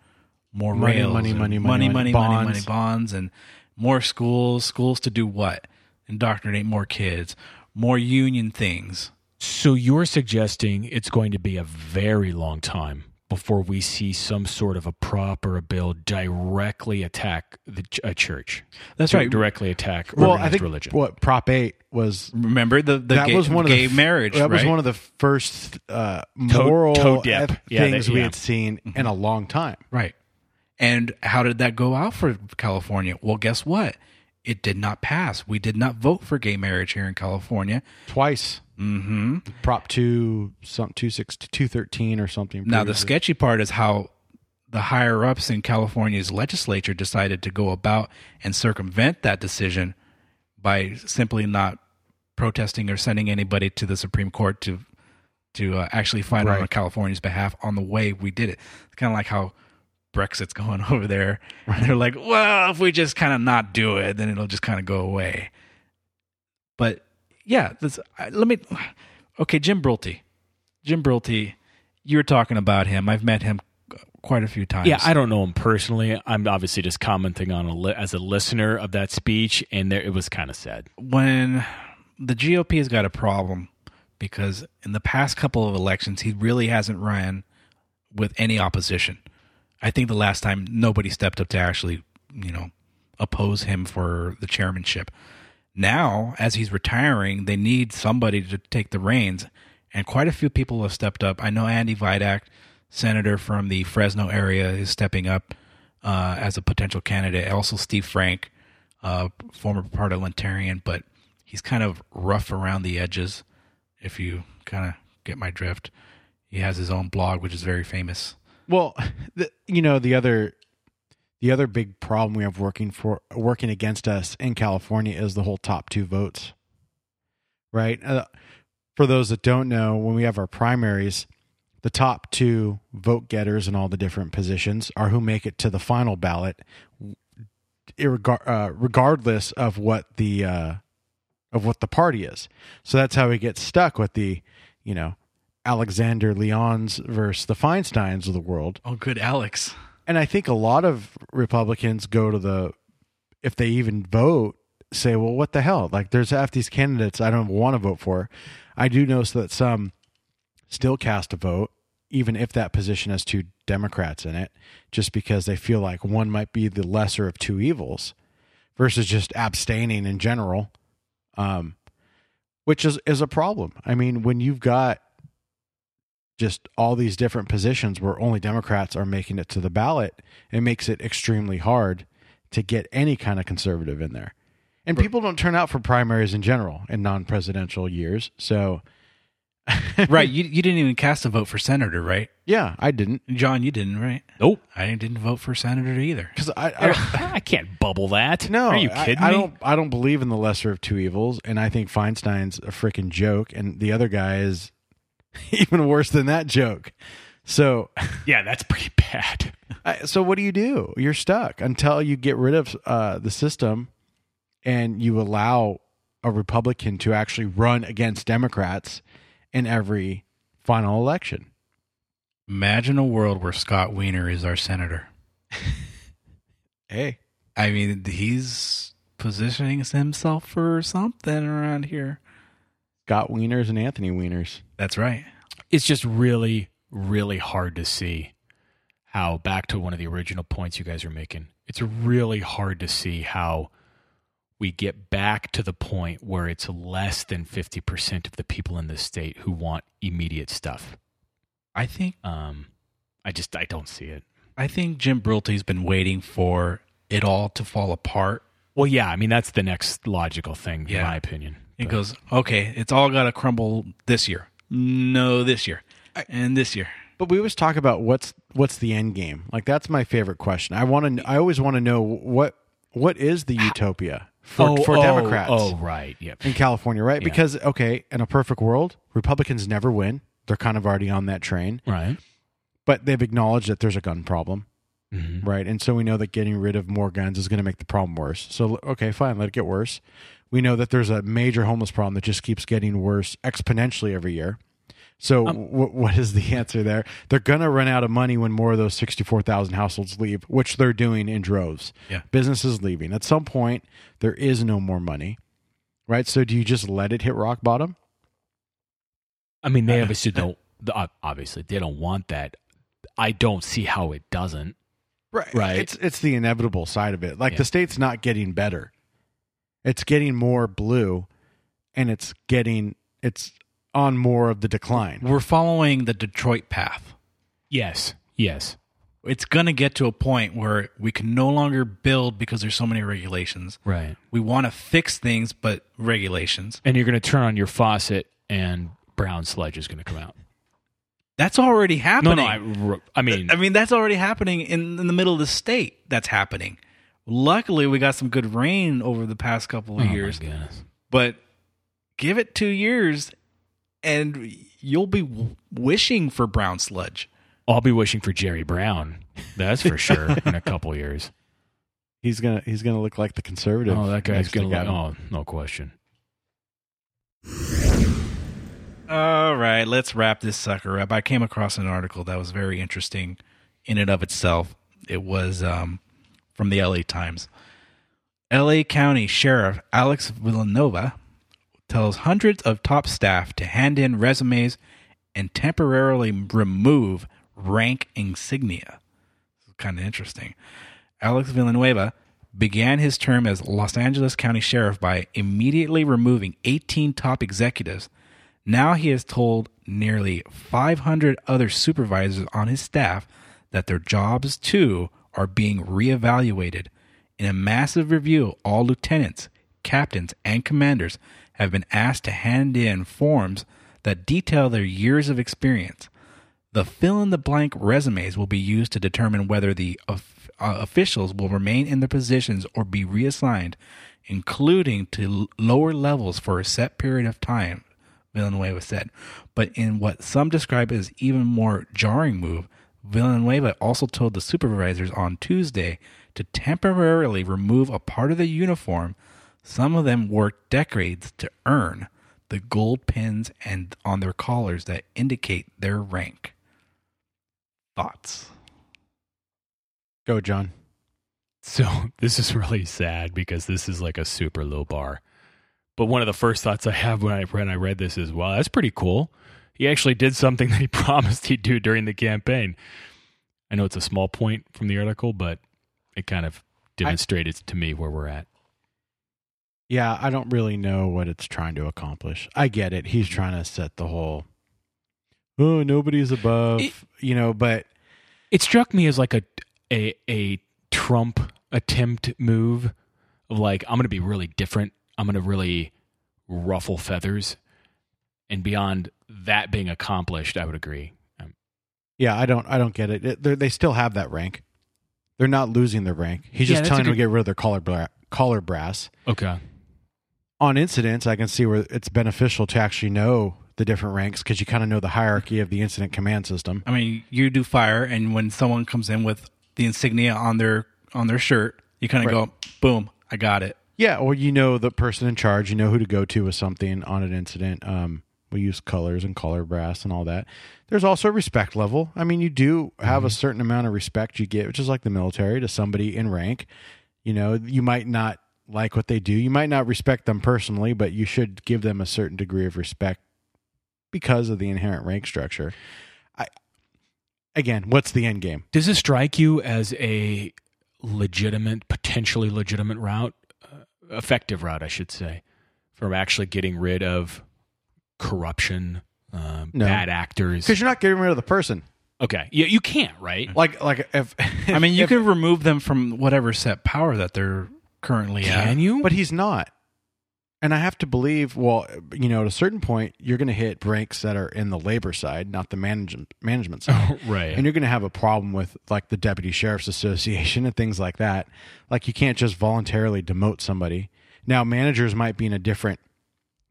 more Money, rails, money, money, money, money, money, money, money, bonds. bonds, and more schools. Schools to do what? Indoctrinate more kids, more union things. So you're suggesting it's going to be a very long time before we see some sort of a prop or a bill directly attack the ch- a church. That's right. Directly attack well, organized I think religion. what Prop Eight was. Remember the, the that gay, was one of gay the marriage. That was one of the first uh, moral toe dip. eth- Yeah, things that- we had seen in a long time. Right. And how did that go out for California? Well, guess what? It did not pass. We did not vote for gay marriage here in California. Twice. Mm-hmm. Prop two, some two six two thirteen or something. Now, the sketchy part is how the higher ups in California's legislature decided to go about and circumvent that decision by simply not protesting or sending anybody to the Supreme Court to to uh, actually fight on California's behalf on the way we did it. It's kind of like how Brexit's going over there. And they're like, well, if we just kind of not do it, then it'll just kind of go away. But yeah, this, let me. Okay, Jim Brulte. Jim Brulte, you're talking about him. I've met him quite a few times. yeah, I don't know him personally. I'm obviously just commenting on a li- as a listener of that speech, and there, it was kind of sad. when the GOP has got a problem because in the past couple of elections, he really hasn't ran with any opposition. I think the last time nobody stepped up to actually, you know, oppose him for the chairmanship. Now, as he's retiring, they need somebody to take the reins, and quite a few people have stepped up. I know Andy Vidak, senator from the Fresno area, is stepping up uh, as a potential candidate. Also, Steve Frank, uh, former parliamentarian, but he's kind of rough around the edges. If you kind of get my drift, he has his own blog, which is very famous. Well, the, you know the other the other big problem we have working for working against us in California is the whole top two votes. Right? Uh, for those that don't know, when we have our primaries, the top two vote getters in all the different positions are who make it to the final ballot, irregar- uh, regardless of what the uh, of what the party is. So that's how we get stuck with the, you know, Alexander Leons versus the Feinsteins of the world. Oh, good, Alex. And I think a lot of Republicans go to the if they even vote, say, well, what the hell? Like, there's half these candidates I don't want to vote for. I do notice that some still cast a vote, even if that position has two Democrats in it, just because they feel like one might be the lesser of two evils versus just abstaining in general, um, which is, is a problem. I mean, when you've got just all these different positions where only Democrats are making it to the ballot, it makes it extremely hard to get any kind of conservative in there. And people don't turn out for primaries in general in non presidential years. So, right. You you didn't even cast a vote for senator, right? yeah, I didn't. John, you didn't, right? Nope. I didn't vote for senator either. Because I, I I can't bubble that. no, Are you I- kidding I, me? don't. I don't believe in the lesser of two evils, and I think Feinstein's a freaking joke, and the other guy is even worse than that joke. So, Yeah, that's pretty bad. I, so what do you do? You're stuck until you get rid of uh, the system, and you allow a Republican to actually run against Democrats in every final election. Imagine a world where Scott Wiener is our senator. Hey, I mean, he's positioning himself for something around here. Scott Wieners and Anthony Weiners. That's right. It's just really, really hard to see how, back to one of the original points you guys are making, it's really hard to see how we get back to the point where it's less than 50% of the people in the state who want immediate stuff. I think Um, I just, I don't see it. I think Jim Brulte's been waiting for it all to fall apart. Well, yeah, I mean, that's the next logical thing, Yeah. in my opinion. He But- goes, okay, it's all got to crumble this year. No, this year, and this year. But we always talk about what's what's the end game. Like that's my favorite question. I want to. I always want to know what what is the utopia for oh, for oh, Democrats Oh, right. Yep. in California, right? Yeah. Because okay, in a perfect world, Republicans never win. They're kind of already on that train, Right. but they've acknowledged that there's a gun problem, Mhm. right? And so we know that getting rid of more guns is going to make the problem worse. So okay, fine, let it get worse. We know that there's a major homeless problem that just keeps getting worse exponentially every year. So Um, wh- what is the answer there? They're going to run out of money when more of those 64,000 households leave, which they're doing in droves. Yeah. Businesses leaving. At some point, there is no more money, right? So do you just let it hit rock bottom? I mean, they obviously don't. the- ob- Obviously, they don't want that. I don't see how it doesn't. Right. Right. It's it's the inevitable side of it. Like Yeah. the state's not getting better. It's getting more blue and it's getting it's on more of the decline. We're following the Detroit path. Yes. Yes. It's going to get to a point where we can no longer build because there's so many regulations. Right. We want to fix things, but regulations. And you're going to turn on your faucet, and brown sludge is going to come out. That's already No, happening. no. I, I mean, I mean, that's already happening in, in the middle of the state. That's happening. Luckily, we got some good rain over the past couple oh of my years, goodness. but give it two years and you'll be w- wishing for brown sludge. I'll be wishing for Jerry Brown. That's for sure. in a couple years. He's gonna he's gonna look like the conservative. Oh, that guy's next to going to. Gavin. Oh, no question. All right, let's wrap this sucker up. I came across an article that was very interesting in and of itself. It was um, from the LA Times. LA County Sheriff Alex Villanueva tells hundreds of top staff to hand in resumes and temporarily remove rank insignia. This is Kind of interesting. Alex Villanueva began his term as Los Angeles County Sheriff by immediately removing 18 top executives. Now he has told nearly 500 other supervisors on his staff that their jobs too are being reevaluated. In a massive review, all lieutenants, captains, and commanders have been asked to hand in forms that detail their years of experience. The fill in the blank resumes will be used to determine whether the of, uh, officials will remain in their positions or be reassigned, including to lower levels for a set period of time, Villanueva said. But in what some describe as even more jarring move, Villanueva also told the supervisors on Tuesday to temporarily remove a part of the uniform some of them worked decades to earn the gold pins and on their collars that indicate their rank. Thoughts? Go, John. So this is really sad because this is like a super low bar. But one of the first thoughts I have when I when I read this is, "Wow, that's pretty cool." He actually did something that he promised he'd do during the campaign. I know it's a small point from the article, but it kind of demonstrated to me where we're at. Yeah, I don't really know what it's trying to accomplish. I get it. He's trying to set the whole oh, nobody's above, It- you know, but It struck me as like a a a Trump attempt move of like I'm going to be really different. I'm going to really ruffle feathers. And beyond that being accomplished, I would agree. Um, yeah, I don't I don't get it. it they're- they still have that rank. They're not losing their rank. He's Yeah, just that's telling a them to get rid of their collar bra- collar brass. okay. On incidents, I can see where it's beneficial to actually know the different ranks because you kind of know the hierarchy of the incident command system. I mean, you do fire, and when someone comes in with the insignia on their on their shirt, you kind of Right. go, "Boom, I got it." Yeah, or you know the person in charge. You know who to go to with something on an incident. Um, we use colors and color brass and all that. There's also respect level. I mean, you do have a certain amount of respect you get, which is like the military to somebody in rank. You know, you might not like what they do. You might not respect them personally, but you should give them a certain degree of respect because of the inherent rank structure. I again, what's the end game? Does this strike you as a legitimate, potentially legitimate route, uh, effective route, I should say, for actually getting rid of corruption, uh, No. bad actors? Because you're not getting rid of the person. Okay, yeah, you can't, right? Like, like if I mean, you if- could remove them from whatever set power that they're currently Can at. you? But he's not. And I have to believe, well, you know, at a certain point, you're going to hit ranks that are in the labor side, not the management management side. right. And you're going to have a problem with like the Deputy Sheriff's Association and things like that. Like you can't just voluntarily demote somebody. Now, managers might be in a different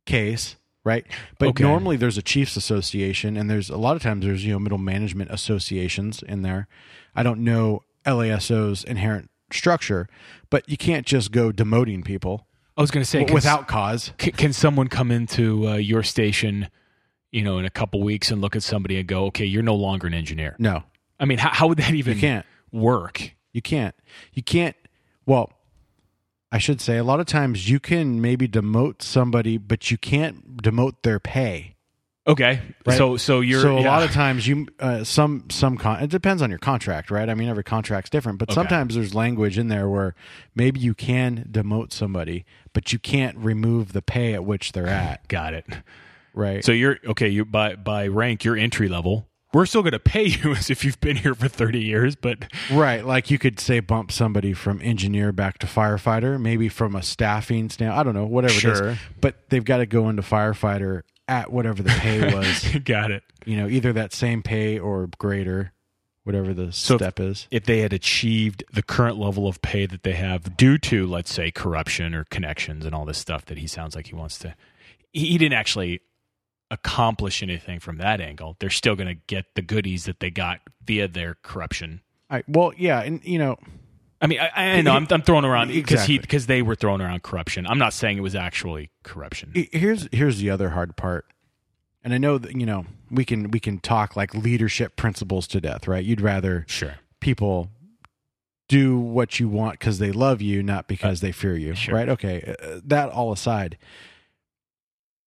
case, right? But Okay. normally there's a Chiefs Association, and there's a lot of times there's, you know, middle management associations in there. I don't know LASO's inherent structure, but you can't just go demoting people I was going to say, without cause. can, can someone come into uh, your station, you know, in a couple weeks and look at somebody and go, okay, you're no longer an engineer? No, I mean, how, how would that even you can't. work? You can't. You can't. Well, I should say a lot of times you can maybe demote somebody, but you can't demote their pay. Okay, Right. so so you're so a yeah. lot of times you uh, some some con- it depends on your contract, right? I mean, every contract's different, but Okay. sometimes there's language in there where maybe you can demote somebody, but you can't remove the pay at which they're at, got it. right? So you're okay. You by by rank, you're entry level. We're still going to pay you as if you've been here for thirty years, but Right, like you could say bump somebody from engineer back to firefighter, maybe from a staffing stand. I don't know, whatever Sure. is. But they've got to go into firefighter at whatever the pay was. got it. you know, either that same pay or greater, whatever the So if- step is. If they had achieved the current level of pay that they have due to, let's say, corruption or connections and all this stuff that he sounds like he wants to, he, he didn't actually accomplish anything from that angle. They're still going to get the goodies that they got via their corruption. I, well, yeah, and you know, I mean, I, I know I'm, I'm throwing around because he because they were throwing around corruption. I'm not saying it was actually corruption. here's here's the other hard part. And I know that you know we can we can talk like leadership principles to death, right? You'd rather Sure. people do what you want because they love you, not because they fear you, sure. right? Okay, uh, that all aside,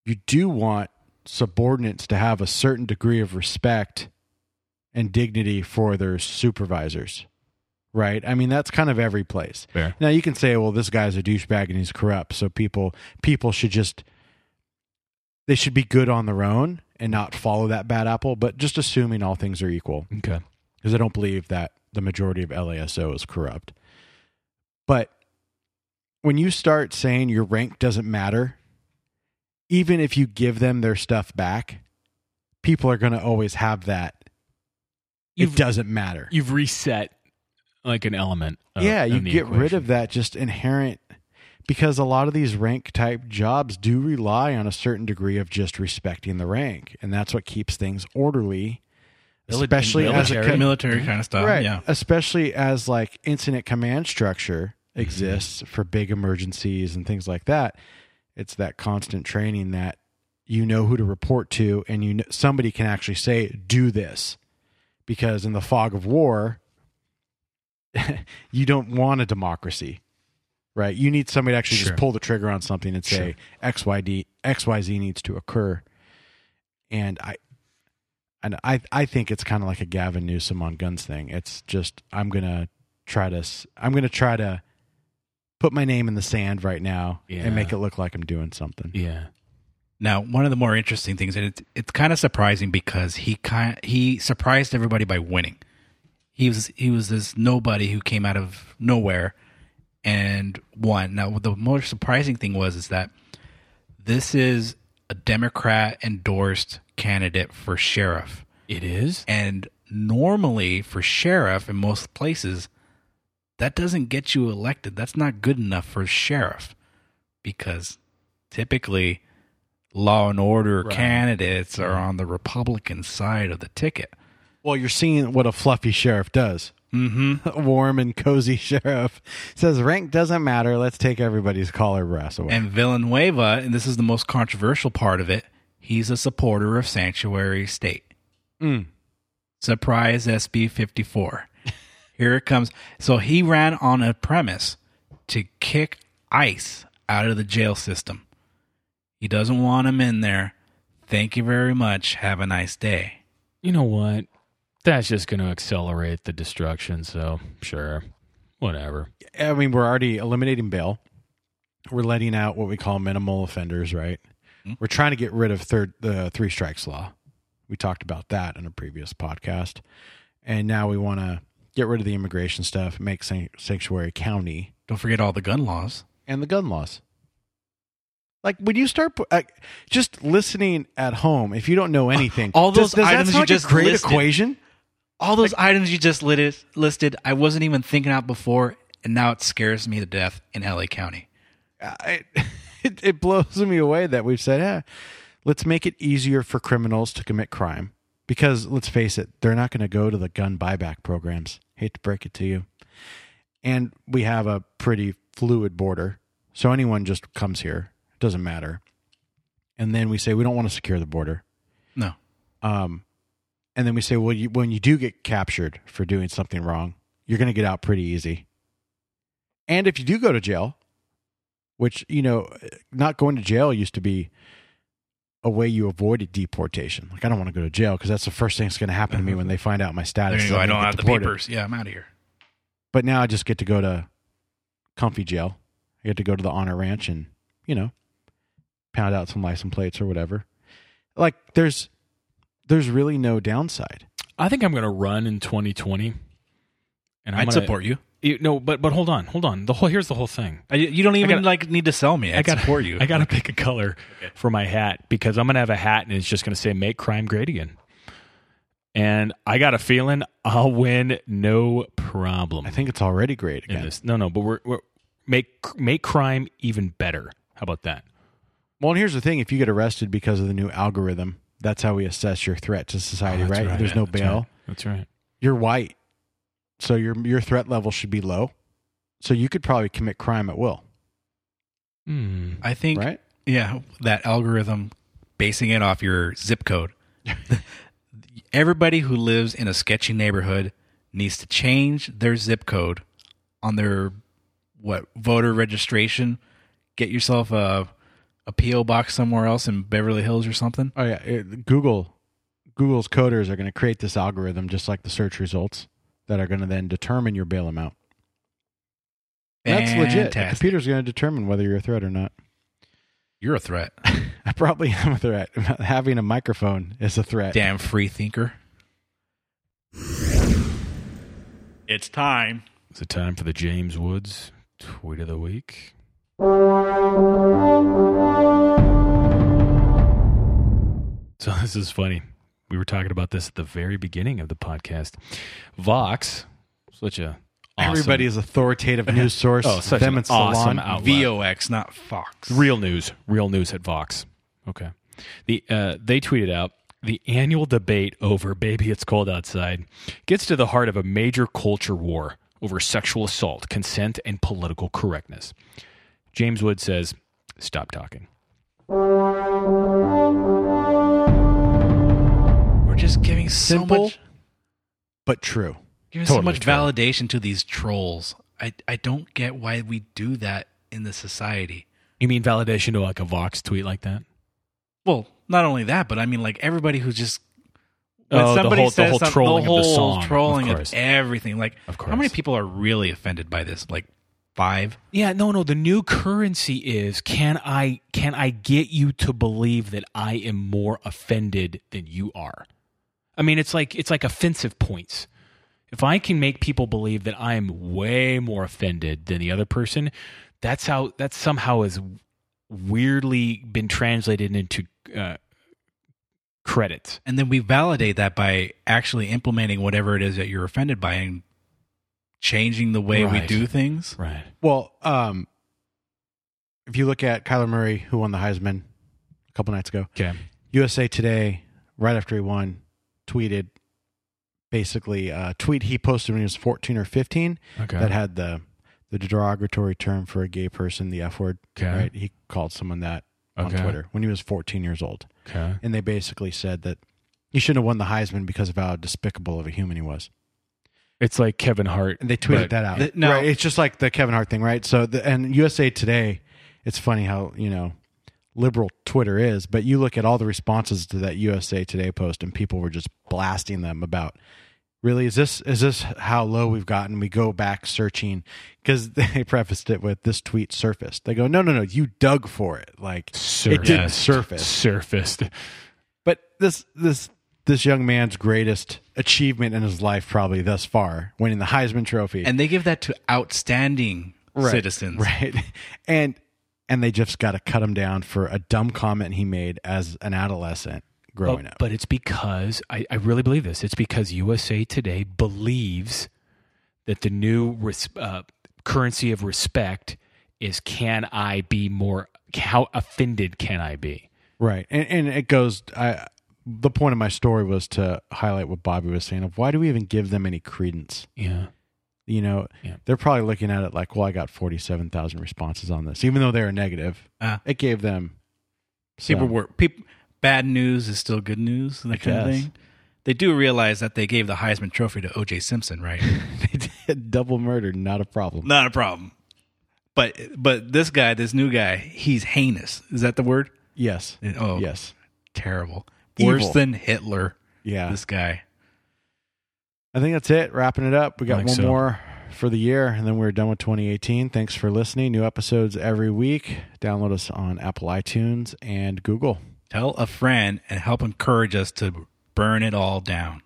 you do want subordinates to have a certain degree of respect and dignity for their supervisors, right? I mean, that's kind of every place. Fair. Now you can say, well, this guy's a douchebag and he's corrupt, so people people should just they should be good on their own and not follow that bad apple. But just assuming all things are equal, Okay. because I don't believe that the majority of LASO is corrupt. But when you start saying your rank doesn't matter, even if you give them their stuff back, people are going to always have that. You've- it doesn't matter. You've reset like an element. Of, yeah, you in the get rid of that just inherent because a lot of these rank type jobs do rely on a certain degree of just respecting the rank, and that's what keeps things orderly. Mili- Especially as a military. co- military kind of stuff. right, Yeah. especially as like incident command structure Mm-hmm. exists for big emergencies and things like that. It's that constant training that you know who to report to, and you know, somebody can actually say, "Do this," because in the fog of war, you don't want a democracy, right? You need somebody to actually Sure. just pull the trigger on something and say X Y D X Y Z needs to occur. And I, and I, I think it's kind of like a Gavin Newsom on guns thing. It's just I'm gonna try to i'm gonna try to put my name in the sand right now Yeah. and make it look like I'm doing something. Yeah. Now, one of the more interesting things, and it's it's kind of surprising because he kind he surprised everybody by winning. He was he was this nobody who came out of nowhere and won. Now, the more surprising thing was is that this is a Democrat endorsed candidate for sheriff, It is. and normally for sheriff in most places, that doesn't get you elected. That's not good enough for sheriff because typically law and order Right. candidates are on the Republican side of the ticket. Well, you're seeing what a fluffy sheriff does. Mm-hmm. A warm and cozy sheriff says rank doesn't matter. Let's take everybody's collar brass away. And Villanueva, and this is the most controversial part of it, he's a supporter of sanctuary state. Mm. Surprise SB 54. Here it comes. So he ran on a premise to kick ICE out of the jail system. He doesn't want him in there. Thank you very much. Have a nice day. You know what? That's just going to accelerate the destruction. So sure, whatever. I mean, we're already eliminating bail. We're letting out what we call minimal offenders, right? Hmm? We're trying to get rid of third the three strikes law. We talked about that in a previous podcast, and now we want to get rid of the immigration stuff, make sanctuary county, Don't forget all the gun laws. and the gun laws. Like when you start uh, just listening at home, if you don't know anything, All those does that items you like just great listed. equation. All those items you just lit listed, I wasn't even thinking out before, and now it scares me to death in LA County. I, it, it blows me away that we've said, yeah, let's make it easier for criminals to commit crime. Because let's face it, they're not going to go to the gun buyback programs. Hate to break it to you. And we have a pretty fluid border. So anyone just comes here, it doesn't matter. And then we say, we don't want to secure the border. No. Um, and then we say, well, you, when you do get captured for doing something wrong, you're going to get out pretty easy. And if you do go to jail, which, you know, not going to jail used to be a way you avoided deportation. Like, I don't want to go to jail because that's the first thing that's going to happen to me uh-huh. when they find out my There status. you go. I'm I gonna don't get have the papers. Yeah, I'm out of here. But now I just get to go to comfy jail. I get to go to the honor ranch and, you know, pound out some license plates or whatever. Like, there's there's really no downside. I think I'm going to run in 2020. And I'm I'd gonna, support you. You, no, but but hold on, hold on. The whole here's the whole thing. I, you don't even gotta- like need to sell me. I'd gotta, support you. I got to pick a color for my hat because I'm going to have a hat and it's just going to say "Make crime great again." And I got a feeling I'll win, no problem. I think it's already great again. this. No, no, but we're, we're make make crime even better. How about that? Well, and here's the thing: if you get arrested because of the new algorithm, that's how we assess your threat to society, Oh, right? right. There's no That's bail. right. That's right. You're white, so your your threat level should be low. So you could probably commit crime at will, Hmm. I think, right? yeah, that algorithm basing it off your zip code. Everybody who lives in a sketchy neighborhood needs to change their zip code on their what voter registration. Get yourself a a PO box somewhere else in Beverly Hills or something. Oh yeah, it, Google Google's coders are going to create this algorithm just like the search results that are going to then determine your bail amount. That's legit. The Fantastic. computer's going to determine whether you're a threat or not. You're a threat. I probably am a threat. Having a microphone is a threat. Damn free thinker. It's time. Is it time for the James Woods tweet of the week? So this is funny. We were talking about this at the very beginning of the podcast. Vox, such a awesome, Everybody is authoritative news source. Oh, such Them an and Salon. outlet. VOX, not Fox. real news, real news at Vox. Okay, the uh, they tweeted out the annual debate over "Baby, It's Cold Outside" gets to the heart of a major culture war over sexual assault, consent, and political correctness. James Wood says, "Stop talking." Just giving so Simple. much. but true. Giving so much true. validation to these trolls. I I don't get why we do that in the society. You mean validation to like a Vox tweet like that? Well, not only that, but I mean like everybody who's just when Oh, the somebody whole- the says whole some- trolling the of the whole song, of trolling of, course. everything. Like, Of how many people are really offended by this? Like five. Yeah, no, no. The new currency is can I can I get you to believe that I am more offended than you are? I mean, it's like it's like offensive points. If I can make people believe that I am way more offended than the other person, that's how that somehow has weirdly been translated into uh, credits. And then we validate that by actually implementing whatever it is that you're offended by and changing the way we do things. Right. Well, um, if you look at Kyler Murray, who won the Heisman a couple nights ago, Okay. USA Today, right after he won, tweeted basically a tweet he posted when he was 14 or 15 Okay. that had the the derogatory term for a gay person, the F word. Okay. Right? He called someone that on Twitter when he was 14 years old. okay. And they basically said that he shouldn't have won the Heisman because of how despicable of a human he was. It's like Kevin Hart. And they tweeted that out. the- no. right. It's just like the Kevin Hart thing, right? So the and USA Today, it's funny how, you know, liberal Twitter is, but you look at all the responses to that USA Today post and people were just blasting them about really is this is this how low we've gotten? We go back searching because they prefaced it with this tweet surfaced. They go, No, no, no, you dug for it. Like it didn't surface. Surfaced. But this this this young man's greatest achievement in his life probably thus far, winning the Heisman Trophy. And they give that to outstanding Right, citizens. right? And and they just got to cut him down for a dumb comment he made as an adolescent growing but, up. But it's because I, I really believe this. It's because USA Today believes that the new res, uh, currency of respect is can I be more how offended can I be? right, and and it goes. I the point of my story was to highlight what Bobby was saying of why do we even give them any credence? Yeah. You know, Yeah. they're probably looking at it like, well, I got forty seven thousand responses on this, even though they were negative. Ah. it gave them. People some- were people. Bad news is still good news. That I kind of thing. They do realize that they gave the Heisman Trophy to O.J. Simpson, right? they did double murder, not a problem. Not a problem. But but this guy, this new guy, he's heinous. Is that the word? Yes, Oh, yes, terrible. Evil. Worse than Hitler. yeah. This guy. I think that's it. Wrapping it up. We got one so. more for the year, and then we're done with 2018. Thanks for listening. New episodes every week. Download us on Apple iTunes and Google. Tell a friend and help encourage us to burn it all down.